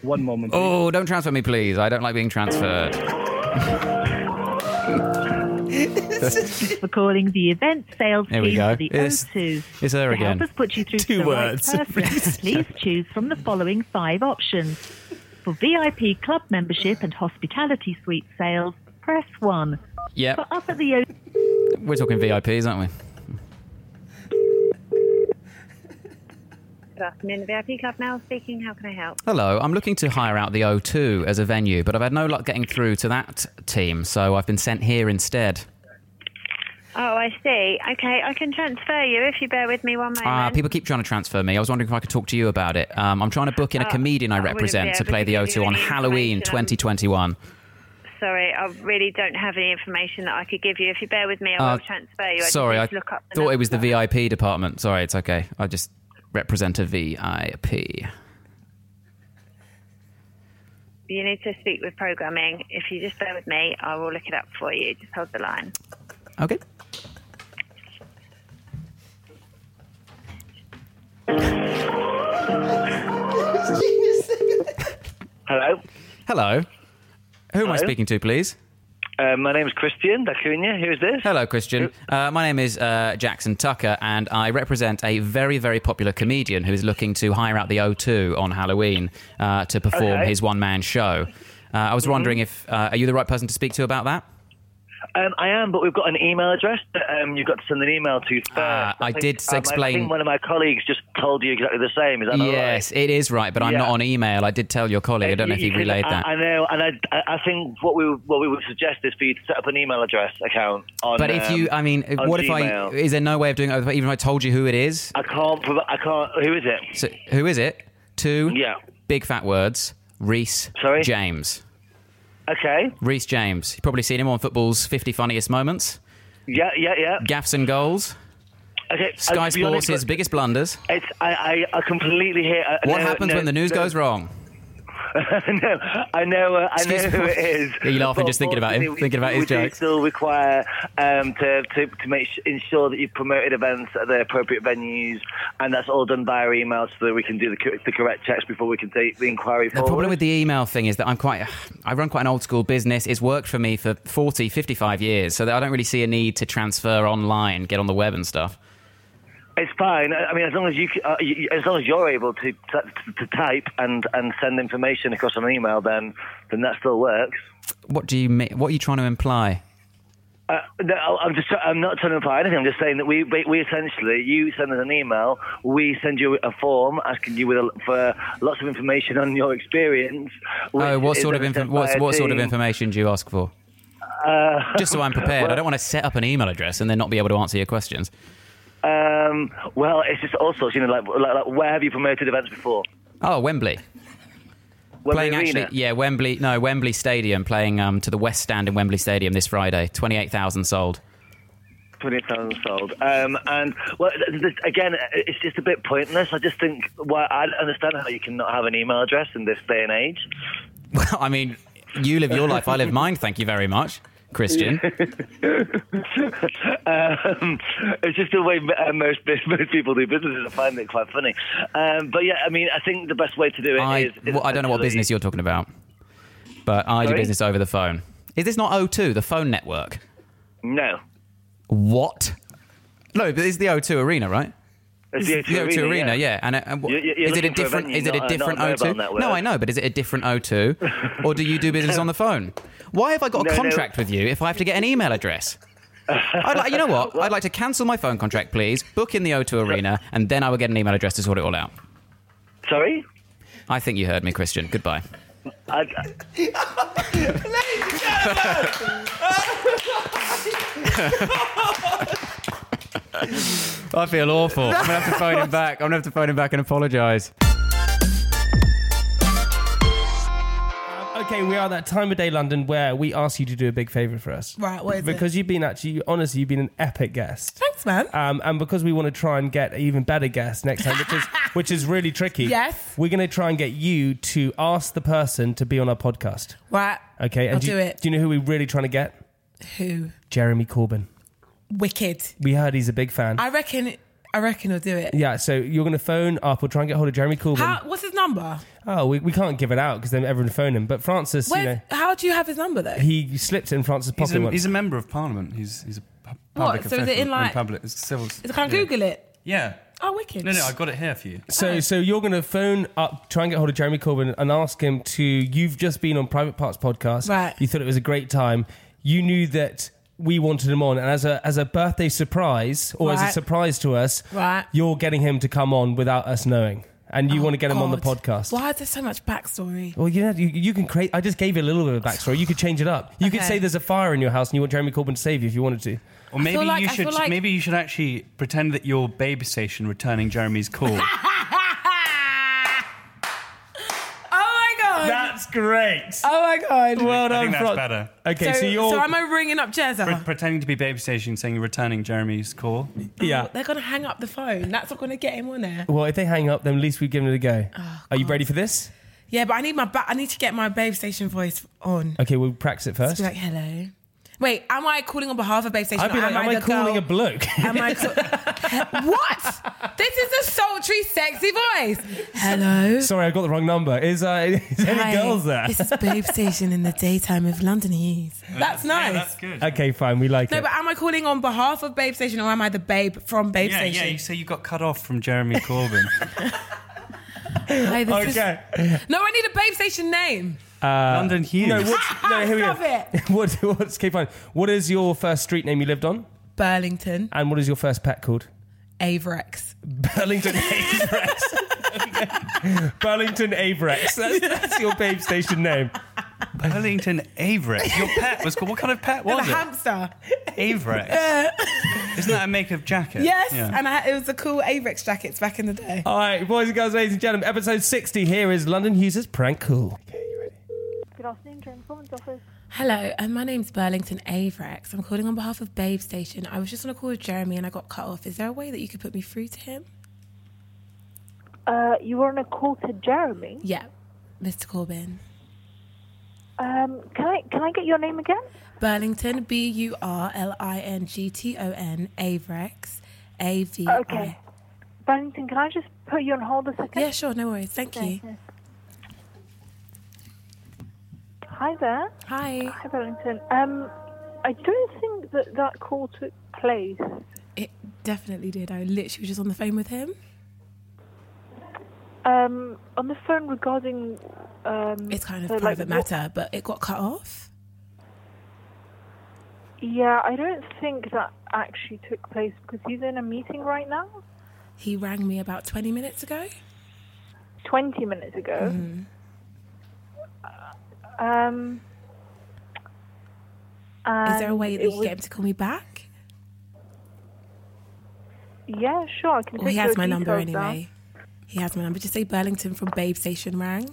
[SPEAKER 12] One moment.
[SPEAKER 10] Oh, don't transfer me, please. I don't like being transferred.
[SPEAKER 11] Thanks for calling the event sales
[SPEAKER 10] There we
[SPEAKER 11] team
[SPEAKER 10] go.
[SPEAKER 11] for the
[SPEAKER 10] It's-
[SPEAKER 11] O2.
[SPEAKER 10] it's her
[SPEAKER 11] to
[SPEAKER 10] again.
[SPEAKER 11] help us put you through
[SPEAKER 10] Two
[SPEAKER 11] to the
[SPEAKER 10] words.
[SPEAKER 11] right person, please choose from the following five options. For VIP club membership and hospitality suite sales, press 1.
[SPEAKER 10] Yep.
[SPEAKER 11] For up at the O-
[SPEAKER 10] We're talking VIPs, aren't we?
[SPEAKER 13] Good afternoon, the VIP Club now speaking. How can I help?
[SPEAKER 10] Hello, I'm looking to hire out the O2 as a venue, but I've had no luck getting through to that team, so I've been sent here instead.
[SPEAKER 13] Oh, I see. Okay, I can transfer you if you bear with me one moment.
[SPEAKER 10] Ah, people keep trying to transfer me. I was wondering if I could talk to you about it. Um, I'm trying to book in a
[SPEAKER 13] Oh,
[SPEAKER 10] comedian I represent to play the O2 on Halloween
[SPEAKER 13] um,
[SPEAKER 10] 2021.
[SPEAKER 13] Sorry, I really don't have any information that I could give you. If you bear with me, I
[SPEAKER 10] Uh,
[SPEAKER 13] will transfer you. I
[SPEAKER 10] Sorry, I
[SPEAKER 13] to look up the
[SPEAKER 10] thought it was the. VIP department. Sorry, it's okay. I just represent a VIP.
[SPEAKER 13] You need to speak with programming. If you just bear with me, I will look it up for you. Just hold the line.
[SPEAKER 10] Okay.
[SPEAKER 14] Hello.
[SPEAKER 10] Hello. Who am I
[SPEAKER 14] Hello?
[SPEAKER 10] speaking to, please?
[SPEAKER 14] Uh, my name is Christian Dacunia. Who's this?
[SPEAKER 10] Hello, Christian. Uh, my name is uh, Jackson Tucker, and I represent a very, very popular comedian who is looking to hire out the O2 on Halloween uh, to perform
[SPEAKER 14] Okay.
[SPEAKER 10] his one man show. Uh, I was wondering if uh, are you the right person to speak to about that?
[SPEAKER 14] Um, I am, but we've got an email address that um, you've got to send an email to first.
[SPEAKER 10] Ah, I
[SPEAKER 14] think,
[SPEAKER 10] did
[SPEAKER 14] um, I- I
[SPEAKER 10] explain-
[SPEAKER 14] think one of my colleagues just told you exactly the same. Is that not right?
[SPEAKER 10] yes, it is right, but I'm
[SPEAKER 14] Yeah.
[SPEAKER 10] not on email. I did tell your colleague. I don't know if he relayed that.
[SPEAKER 14] I, I know, and I, I I think what we what we would suggest is for you to set up an email address account on.
[SPEAKER 10] but if you,
[SPEAKER 14] um,
[SPEAKER 10] I mean, what if I? Is there no way of doing it? Even if I told you who it is?
[SPEAKER 14] I can't. I can't. Who is it?
[SPEAKER 10] So, who is it? Two.
[SPEAKER 14] Yeah.
[SPEAKER 10] Big fat words. Rhys.
[SPEAKER 14] Sorry?
[SPEAKER 10] James.
[SPEAKER 14] Okay.
[SPEAKER 10] Rhys James. You've probably seen him on football's 50 funniest moments.
[SPEAKER 14] Yeah, yeah, yeah.
[SPEAKER 10] Gaffs and goals.
[SPEAKER 14] Okay.
[SPEAKER 10] Sky
[SPEAKER 14] uh, honest,
[SPEAKER 10] Sports' biggest blunders.
[SPEAKER 14] It's I, I, I completely hear. Uh,
[SPEAKER 10] What
[SPEAKER 14] no,
[SPEAKER 10] happens
[SPEAKER 14] no,
[SPEAKER 10] when the news
[SPEAKER 14] no.
[SPEAKER 10] goes wrong?
[SPEAKER 14] no, I know, uh, I know who it is.
[SPEAKER 10] Are you laughing
[SPEAKER 14] But
[SPEAKER 10] just thinking about him,
[SPEAKER 14] unfortunately,
[SPEAKER 10] thinking about
[SPEAKER 14] we,
[SPEAKER 10] his
[SPEAKER 14] we
[SPEAKER 10] jokes?
[SPEAKER 14] still require um, to, to to make sh- ensure that you've promoted events at the appropriate venues, and that's all done via email so that we can do the, co- the correct checks before we can take the inquiry
[SPEAKER 10] The
[SPEAKER 14] forward.
[SPEAKER 10] The problem with the email thing is that I'm quite, I run quite an old school business. It's worked for me for 40, 55 years, so that I don't really see a need to transfer online, get on the web and stuff.
[SPEAKER 14] It's fine. I mean, as long as you, uh, you as long as you're able to, to to type and and send information across an email, then then that still works.
[SPEAKER 10] What do you? What are you trying to imply?
[SPEAKER 14] Uh, no, I'm just. I'm not trying to imply anything. I'm just saying that we, we, we essentially, you send us an email, we send you a form asking you with a, for lots of information on your experience.
[SPEAKER 10] Oh, what sort of
[SPEAKER 14] then
[SPEAKER 10] info-
[SPEAKER 14] sent by
[SPEAKER 10] what, what sort of information do you ask for?
[SPEAKER 14] Uh,
[SPEAKER 10] Just so I'm prepared.
[SPEAKER 14] well-
[SPEAKER 10] I don't want to set up an email address and then not be able to answer your questions.
[SPEAKER 14] Um, well, it's just all sorts. You know, like, like, like where have you promoted events before?
[SPEAKER 10] Oh, Wembley.
[SPEAKER 14] Wembley
[SPEAKER 10] playing
[SPEAKER 14] Arena?
[SPEAKER 10] actually, yeah, Wembley. No, Wembley Stadium. Playing um, to the West Stand in Wembley Stadium this Friday. Twenty-eight thousand sold.
[SPEAKER 14] Twenty-eight thousand sold. Um, and well, again, it's just a bit pointless. I just think. Well, I understand how you can not have an email address in this day and age.
[SPEAKER 10] Well, I mean, you live your life. I live mine. Thank you very much, Christian.
[SPEAKER 14] um, it's just the way uh, most most people do businesses. I find it quite funny. Um, but yeah, I mean, I think the best way to do it is.
[SPEAKER 10] I,
[SPEAKER 14] is
[SPEAKER 10] well, I don't know what business you're talking about, but I do business over the phone. Is this not O2, the phone network?
[SPEAKER 14] No.
[SPEAKER 10] What? No, but it's the O2 Arena, right?
[SPEAKER 14] It's the O2
[SPEAKER 10] O2
[SPEAKER 14] Arena, yeah.
[SPEAKER 10] yeah. And, uh, and
[SPEAKER 14] You're- you're
[SPEAKER 10] is it a
[SPEAKER 14] looking a
[SPEAKER 10] different?
[SPEAKER 14] venue,
[SPEAKER 10] Is it a
[SPEAKER 14] a-
[SPEAKER 10] different O2? No, I know, but is it a different O2, or do you do business on the phone? Why have I got a
[SPEAKER 14] No, no.
[SPEAKER 10] contract with you if I have to get an email address? I'd like, you know what? I'd like to cancel my phone contract, please. Book in the O2 Arena, and then I will get an email address to sort it all out.
[SPEAKER 14] Sorry.
[SPEAKER 10] I think you heard me, Christian. Goodbye.
[SPEAKER 14] I,
[SPEAKER 10] I feel awful. I'm gonna have to phone him back. I'm gonna have to phone him back and apologise.
[SPEAKER 2] Okay, we are that time of day, London, where we ask you to do a big favour for us.
[SPEAKER 15] Right, what is it?
[SPEAKER 2] because you've been actually, honestly, you've been an epic guest.
[SPEAKER 15] Thanks, man.
[SPEAKER 2] Um, and because we want to try and get an even better guest next time, which is which is really tricky.
[SPEAKER 15] Yes.
[SPEAKER 2] we're going to try and get you to ask the person to be on our podcast.
[SPEAKER 15] Right.
[SPEAKER 2] Okay, and
[SPEAKER 15] I'll
[SPEAKER 2] do,
[SPEAKER 15] do
[SPEAKER 2] you,
[SPEAKER 15] it.
[SPEAKER 2] Do you know who we're really trying to get?
[SPEAKER 15] Who?
[SPEAKER 2] Jeremy Corbyn.
[SPEAKER 15] Wicked.
[SPEAKER 2] We heard he's a big fan.
[SPEAKER 15] I reckon. I reckon he'll do it.
[SPEAKER 2] yeah, so you're going to phone up. We'll try and get hold of Jeremy Corbyn.
[SPEAKER 15] How, what's his number?
[SPEAKER 2] Oh, we, we can't give it out because then everyone will phone him. But Francis, you know,
[SPEAKER 15] how do you have his number though?
[SPEAKER 2] he slipped in Francis
[SPEAKER 7] He's
[SPEAKER 2] pocket
[SPEAKER 7] a,
[SPEAKER 2] once.
[SPEAKER 7] he's a member of parliament. He's he's a pu-
[SPEAKER 15] What,
[SPEAKER 7] public
[SPEAKER 15] so is it
[SPEAKER 7] official
[SPEAKER 15] in, like-
[SPEAKER 7] public it's civil.
[SPEAKER 15] Is can I
[SPEAKER 7] yeah.
[SPEAKER 15] Google it?
[SPEAKER 7] Yeah.
[SPEAKER 15] Oh, wicked.
[SPEAKER 7] No, no, I got it here for you.
[SPEAKER 2] So, oh. so you're going to phone up, try and get hold of Jeremy Corbyn and ask him to. You've just been on Private Parts podcast.
[SPEAKER 15] Right.
[SPEAKER 2] You thought it was a great time. You knew that we wanted him on, and as a as a birthday surprise or as a
[SPEAKER 15] Right.
[SPEAKER 2] surprise to us,
[SPEAKER 15] Right.
[SPEAKER 2] you're getting him to come on without us knowing, and you
[SPEAKER 15] Oh,
[SPEAKER 2] want to get him on the podcast.
[SPEAKER 15] Why is there so much backstory?
[SPEAKER 2] Well, you know, you, you can create. I just gave you a little bit of backstory. You could change it up. You could say there's a fire in your house and you want Jeremy Corbyn to save you if you wanted to.
[SPEAKER 7] Or maybe
[SPEAKER 15] like-
[SPEAKER 7] you should
[SPEAKER 15] like-
[SPEAKER 7] maybe you should actually pretend that you're babe station returning Jeremy's call.
[SPEAKER 15] Oh my god!
[SPEAKER 2] That's great.
[SPEAKER 15] oh my god!
[SPEAKER 2] Well
[SPEAKER 7] I
[SPEAKER 2] done,
[SPEAKER 7] think that's
[SPEAKER 2] Fran-
[SPEAKER 7] better.
[SPEAKER 2] Okay, so,
[SPEAKER 15] so,
[SPEAKER 2] you're.
[SPEAKER 15] so am I ringing up Jezza?
[SPEAKER 7] Pre- pretending to be babe station, saying you're returning Jeremy's call.
[SPEAKER 2] Oh, yeah.
[SPEAKER 15] They're gonna hang up the phone. That's not gonna get him on there.
[SPEAKER 2] Well, if they hang up, then at least we've given it a go.
[SPEAKER 15] Oh,
[SPEAKER 2] Are you ready for this?
[SPEAKER 15] Yeah, but I need my ba- I need to get my babe station voice on.
[SPEAKER 2] Okay, we'll practice it
[SPEAKER 15] Just
[SPEAKER 2] first.
[SPEAKER 15] be like, hello. Wait, am I calling on behalf of babe station?
[SPEAKER 2] I'd be like, am I
[SPEAKER 15] the
[SPEAKER 2] calling
[SPEAKER 15] girl-
[SPEAKER 2] a bloke?
[SPEAKER 15] Am I ca- what? This is a sultry, sexy voice. Hello.
[SPEAKER 2] Sorry, I got the wrong number. Is, uh, is any
[SPEAKER 15] Hi,
[SPEAKER 2] girls there?
[SPEAKER 15] This is Babe Station in the daytime of London Heath. That's nice.
[SPEAKER 7] that's good.
[SPEAKER 2] okay, fine, we like
[SPEAKER 15] No,
[SPEAKER 2] it.
[SPEAKER 15] No, but am I calling on behalf of Babe Station or am I the babe from Babe
[SPEAKER 7] yeah,
[SPEAKER 15] Station?
[SPEAKER 7] yeah. You say you got cut off from Jeremy Corbyn.
[SPEAKER 15] Hi, this is-
[SPEAKER 2] okay.
[SPEAKER 15] No, I need a Babe Station name.
[SPEAKER 2] Uh,
[SPEAKER 7] London Hughes.
[SPEAKER 2] No, what's, no, here we
[SPEAKER 15] Stop
[SPEAKER 2] go.
[SPEAKER 15] it.
[SPEAKER 2] what, what's, keep fine. What is your first street name you lived on?
[SPEAKER 15] Burlington,
[SPEAKER 2] And what is your first pet called?
[SPEAKER 15] Avirex.
[SPEAKER 2] Burlington Avirex. Burlington Avirex. That's, that's your babe station name.
[SPEAKER 7] Burlington Avirex. Your pet was called. What kind of pet
[SPEAKER 15] The
[SPEAKER 7] was it?
[SPEAKER 15] A hamster.
[SPEAKER 7] Avirex. Isn't that a make of jacket?
[SPEAKER 15] Yes,
[SPEAKER 7] Yeah.
[SPEAKER 15] and I, it was the cool Avirex jackets back in the day.
[SPEAKER 2] All right, boys and girls, ladies and gentlemen, episode 60. Here is London Hughes' Prank Call.
[SPEAKER 16] Good afternoon, office.
[SPEAKER 15] Hello, and my name's Burlington Avirex. I'm calling on behalf of Babe Station. I was just on a call with Jeremy and I got cut off. Is there a way that you could put me through to him?
[SPEAKER 16] Uh, you were on a call to Jeremy.
[SPEAKER 15] Yeah. Mr. Corbyn.
[SPEAKER 16] Um, can I can I get your name again?
[SPEAKER 15] Burlington, B U R L I N G T O N, Avirex, A V I.
[SPEAKER 16] Okay. Burlington, can I just put you on hold a second?
[SPEAKER 15] Yeah, sure, no worries. Thank you.
[SPEAKER 16] Hi there.
[SPEAKER 15] Hi.
[SPEAKER 16] Hi, Barrington. Um, I don't think that that call took place.
[SPEAKER 15] It definitely did. I literally was just on the phone with him.
[SPEAKER 16] Um, on the phone regarding. Um,
[SPEAKER 15] It's kind of
[SPEAKER 16] so, like,
[SPEAKER 15] private
[SPEAKER 16] what-
[SPEAKER 15] matter, but it got cut off.
[SPEAKER 16] Yeah, I don't think that actually took place because he's in a meeting right now.
[SPEAKER 15] He rang me about 20 minutes ago.
[SPEAKER 16] 20 minutes ago.
[SPEAKER 15] Mhm.
[SPEAKER 16] Um.
[SPEAKER 15] Is there a way that you can
[SPEAKER 16] was-
[SPEAKER 15] get him to call me back?
[SPEAKER 16] Yeah, sure. I can
[SPEAKER 15] Well, he has my number anyway. He has my number. Just say Burlington from Babe Station rang.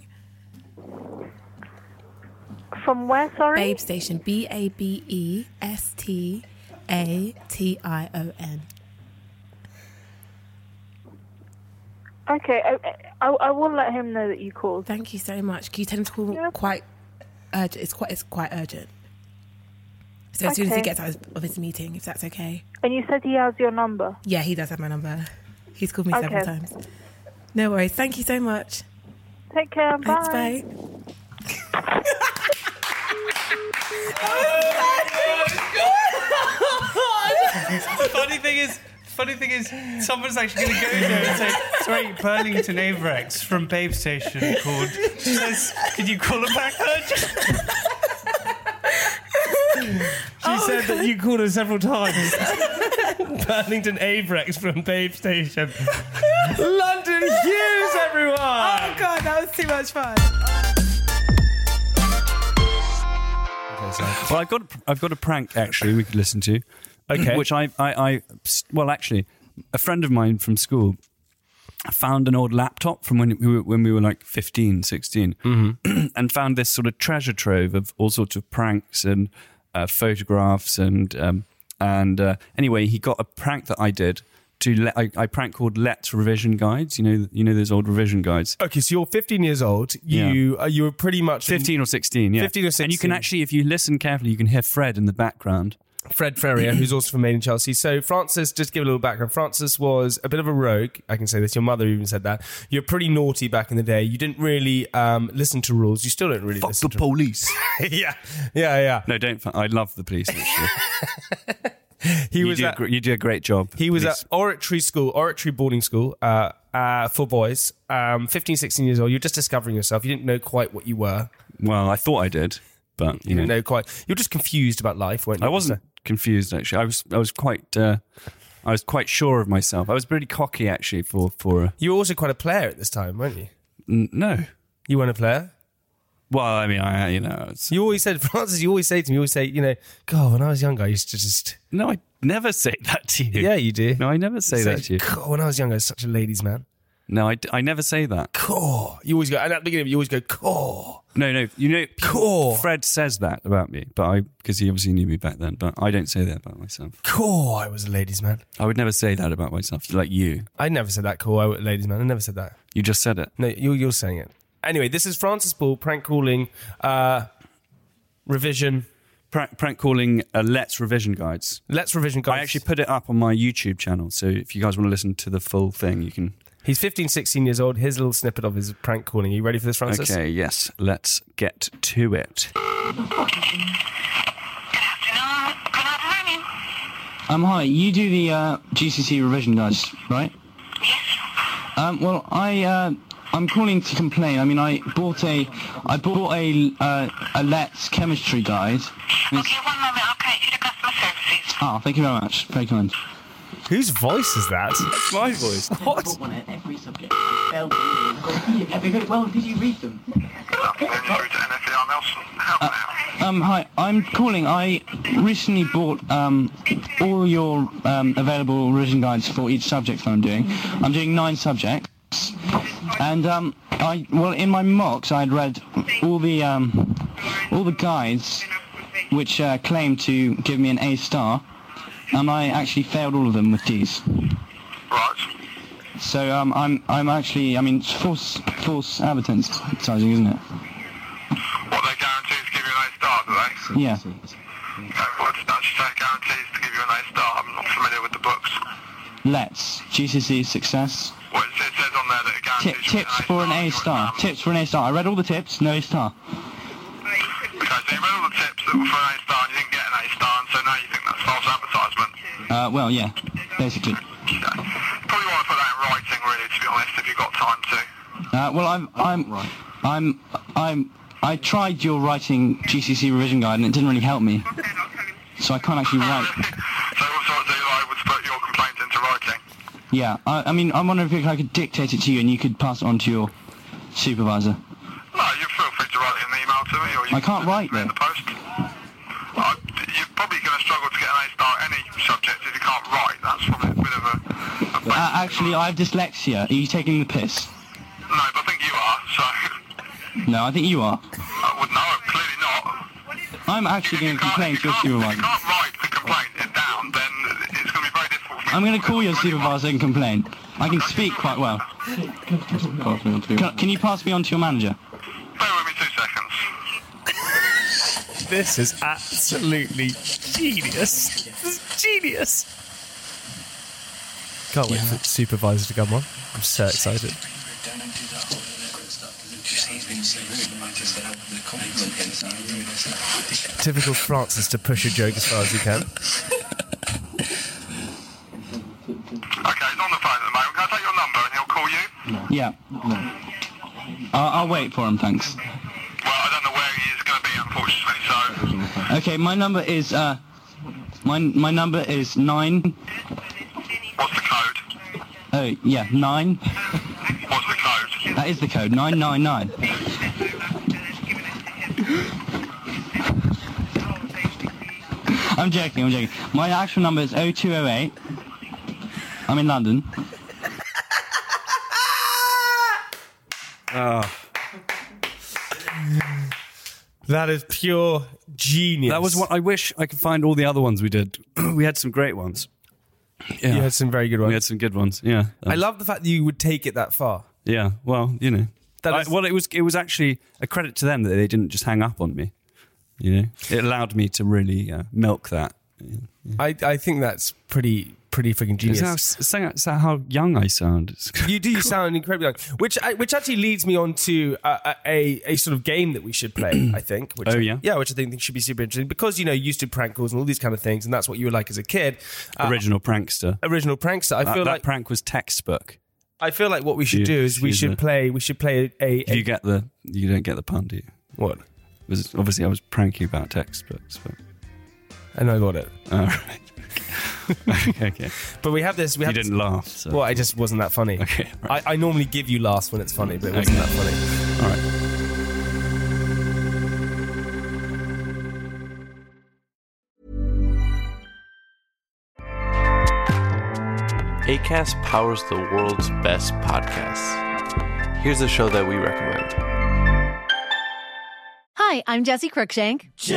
[SPEAKER 16] From where, sorry?
[SPEAKER 15] Babe Station. B A B E S T A T I O N.
[SPEAKER 16] Okay, I, I, I will let him know that you called.
[SPEAKER 15] Thank you so much. Can you tell him to call quite urgent? It's quite it's quite urgent. So as soon as he gets out of his meeting, if that's okay.
[SPEAKER 16] And you said he has your number.
[SPEAKER 15] Yeah, he does have my number. He's called me several times. No worries. Thank you so much.
[SPEAKER 16] Take care.
[SPEAKER 15] Thanks,
[SPEAKER 16] bye.
[SPEAKER 15] bye.
[SPEAKER 7] Oh funny thing is, funny thing is, someone's actually going to go in there and say, "Sorry, Burlington Avirex from Babe Station called. She says, can you call her back urgent?" She oh, said that you called her several times.
[SPEAKER 2] Burlington Avirex from Babe Station. London Hughes, everyone!
[SPEAKER 15] Oh god, that was too much fun.
[SPEAKER 7] Well, I've got I've got a prank actually we could listen to.
[SPEAKER 2] Okay.
[SPEAKER 7] Which I, I, I well actually, a friend of mine from school found an old laptop from when we were, when we were like 15, 16, and found this sort of treasure trove of all sorts of pranks and uh, photographs and um, and uh, anyway, he got a prank that I did. To let, I, I prank called Letts Revision Guides. You know, you know those old revision guides.
[SPEAKER 2] Okay, so you're 15 years old. You uh, you were pretty much
[SPEAKER 7] 15 or 16, yeah.
[SPEAKER 2] 15 or 16.
[SPEAKER 7] And you can actually, if you listen carefully, you can hear Fred in the background.
[SPEAKER 2] Fred Ferrier, who's also from Made in Chelsea. So Francis, just to give a little background. Francis was a bit of a rogue. I can say this. Your mother even said that. You're pretty naughty back in the day. You didn't really um, listen to rules. You still don't really
[SPEAKER 7] Fuck
[SPEAKER 2] listen
[SPEAKER 7] the
[SPEAKER 2] to
[SPEAKER 7] police.
[SPEAKER 2] yeah, yeah, yeah.
[SPEAKER 7] No, don't. I love the police. Actually,
[SPEAKER 2] He
[SPEAKER 7] you
[SPEAKER 2] was
[SPEAKER 7] do a
[SPEAKER 2] at-
[SPEAKER 7] gr- you do a great job.
[SPEAKER 2] He was
[SPEAKER 7] police.
[SPEAKER 2] at Oratory School, Oratory Boarding School uh, uh, for boys. Um, 15, 16 years old. You're just discovering yourself. You didn't know quite what you were.
[SPEAKER 7] Well, I thought I did, but you
[SPEAKER 2] You
[SPEAKER 7] know,
[SPEAKER 2] know quite. You're just confused about life, weren't you?
[SPEAKER 7] I wasn't confused. Actually, I was. I was quite. Uh, I was quite sure of myself. I was pretty cocky actually for for. A,
[SPEAKER 2] You were also quite a player at this time, weren't you?
[SPEAKER 7] N- no.
[SPEAKER 2] You weren't a player?
[SPEAKER 7] Well, I mean, I you know,
[SPEAKER 2] You always said, Francis, you always say to me, you always say, you know, God, when I was younger, I used to just.
[SPEAKER 7] no, I never say that to you.
[SPEAKER 2] Yeah, you do.
[SPEAKER 7] No, I never say
[SPEAKER 2] You
[SPEAKER 7] that to you.
[SPEAKER 2] God, when I was younger, I was such a ladies' man.
[SPEAKER 7] No, I, I never say that.
[SPEAKER 2] Core. You always go, and at the beginning, you always go, core.
[SPEAKER 7] No, no, you know,
[SPEAKER 2] Core.
[SPEAKER 7] Fred says that about me, but I because he obviously knew me back then. But I don't say that about myself.
[SPEAKER 2] Core, I was a ladies' man.
[SPEAKER 7] I would never say that about myself, like you.
[SPEAKER 2] I never said that, core, I was a ladies' man. I never said that.
[SPEAKER 7] You just said it.
[SPEAKER 2] No, you're, you're saying it. Anyway, this is Francis Boulle prank calling uh, revision.
[SPEAKER 7] Prank, prank calling uh, Letts Revision Guides.
[SPEAKER 2] Letts revision Guides.
[SPEAKER 7] I actually put it up on my YouTube channel, so if you guys want to listen to the full thing, you can.
[SPEAKER 2] He's 15, 16 years old. Here's a little snippet of his prank calling. Are you ready for this, Francis?
[SPEAKER 7] Okay, yes, let's get to it. Good afternoon. Good afternoon.
[SPEAKER 17] Um, hi. You do the uh, GCSE revision guides, right? Um, well, I uh, I'm calling to complain. I mean, I bought a I bought a uh, a Letts chemistry guide. Okay, one moment. I'll connect you to customer services. Oh, thank you very much. Very kind.
[SPEAKER 2] Whose voice is that?
[SPEAKER 7] That's my voice.
[SPEAKER 2] What?
[SPEAKER 17] one at every subject. Have you got, well, did you read them? Um, hi, I'm calling. I recently bought um, all your um, available revision guides for each subject that I'm doing. I'm doing nine subjects, and um, I well in my mocks I'd read all the um, all the guides which uh, claim to give me an A star, and I actually failed all of them with D's. Right. So um, I'm I'm actually I mean it's false false advertising, isn't it?
[SPEAKER 18] What they guarantee to give you an A star, do they?
[SPEAKER 17] Yeah.
[SPEAKER 18] Okay, what does that say guarantees to give you an A star? I'm not familiar with the books.
[SPEAKER 17] Letts GCSE success.
[SPEAKER 18] Well, it says, on there that it guarantees
[SPEAKER 17] tips for an A star. Tips for an A star. I read all the tips. No A star.
[SPEAKER 18] Okay, so you read all the tips that were for an A
[SPEAKER 17] Uh, well, yeah, basically.
[SPEAKER 18] Probably want to put that in writing, really, to be honest, if you've got time to.
[SPEAKER 17] Uh, well, I'm, I'm, I'm, I'm, I tried your writing GCSE revision guide and it didn't really help me. So I can't actually write.
[SPEAKER 18] So, so, so I would put your complaint into writing.
[SPEAKER 17] Yeah, I, I mean, I'm wondering if I could dictate it to you and you could pass it on to your supervisor.
[SPEAKER 18] No, you feel free to write it an email to me, or you
[SPEAKER 17] I can't write
[SPEAKER 18] in
[SPEAKER 17] though.
[SPEAKER 18] the post. Uh, you're probably going to struggle to get an A star at any subject if you can't write. That's probably a bit of a...
[SPEAKER 17] Uh, actually, I have dyslexia. Are you taking the piss?
[SPEAKER 18] No, but I think you are, so...
[SPEAKER 17] No, I think you are.
[SPEAKER 18] Uh, well, no, clearly not.
[SPEAKER 17] I'm actually going to complain to your supervisor.
[SPEAKER 18] can't write the complaint it down, then it's going to be very difficult for
[SPEAKER 17] I'm going to call your supervisor and complain. I can speak quite well. Can, can you pass me on to your manager?
[SPEAKER 18] Bear with me two seconds.
[SPEAKER 2] This is absolutely genius. This is genius. Can't wait for the Supervisor to come on. I'm so excited. Typical Francis to push a joke as far as he can.
[SPEAKER 18] Okay, he's on the phone at the moment. Can I take your number and he'll call you? No.
[SPEAKER 17] Yeah. No. I'll, I'll, wait for him, thanks.
[SPEAKER 18] Well, I don't know where he is going to be, unfortunately, so...
[SPEAKER 17] Okay, my number is, uh... My, my number is
[SPEAKER 18] 9...
[SPEAKER 17] Oh, yeah, nine.
[SPEAKER 18] What's the code?
[SPEAKER 17] That is the code, 999. I'm joking, I'm joking. My actual number is 0208. I'm in London.
[SPEAKER 2] Oh. That is pure genius.
[SPEAKER 7] That was what I wish I could find all the other ones we did. we had some great ones.
[SPEAKER 2] You had some very good ones.
[SPEAKER 7] We had some good ones. Yeah.
[SPEAKER 2] I love the fact that you would take it that far.
[SPEAKER 7] Yeah. Well, you know.
[SPEAKER 2] That
[SPEAKER 7] I- well, it was it was actually a credit to them that they didn't just hang up on me. You know, it allowed me to really uh, milk that.
[SPEAKER 2] I, I think that's pretty pretty freaking genius.
[SPEAKER 7] Is that, is that- is that how young I sound?
[SPEAKER 2] You do you sound incredibly young, which I- which actually leads me on to a, a, a sort of game that we should play. I think. Which
[SPEAKER 7] Oh,
[SPEAKER 2] I-
[SPEAKER 7] yeah?
[SPEAKER 2] yeah, which I think should be super interesting because you know you used to prank calls and all these kind of things, and that's what you were like as a kid. Uh,
[SPEAKER 7] Original prankster.
[SPEAKER 2] original prankster. I
[SPEAKER 7] That-
[SPEAKER 2] feel
[SPEAKER 7] that
[SPEAKER 2] like
[SPEAKER 7] prank was textbook.
[SPEAKER 2] I feel like what we should
[SPEAKER 7] You-
[SPEAKER 2] do is we should
[SPEAKER 7] a-
[SPEAKER 2] play we should play a, a,
[SPEAKER 7] you get the, you don't get the pun, do you?
[SPEAKER 2] What?
[SPEAKER 7] Was obviously I was pranking about textbooks, but
[SPEAKER 2] and I got it.
[SPEAKER 7] all right. Okay, okay.
[SPEAKER 2] But we have this. We
[SPEAKER 7] You didn't
[SPEAKER 2] this,
[SPEAKER 7] laugh. So.
[SPEAKER 2] Well, I just wasn't that funny.
[SPEAKER 7] Okay,
[SPEAKER 2] I, I normally give you laughs when it's funny, but it wasn't
[SPEAKER 7] Okay.
[SPEAKER 2] that funny.
[SPEAKER 7] All right.
[SPEAKER 19] ACAST powers the world's best podcasts. Here's a show that we recommend.
[SPEAKER 20] Hi, I'm Jesse Cruickshank.
[SPEAKER 21] Jesse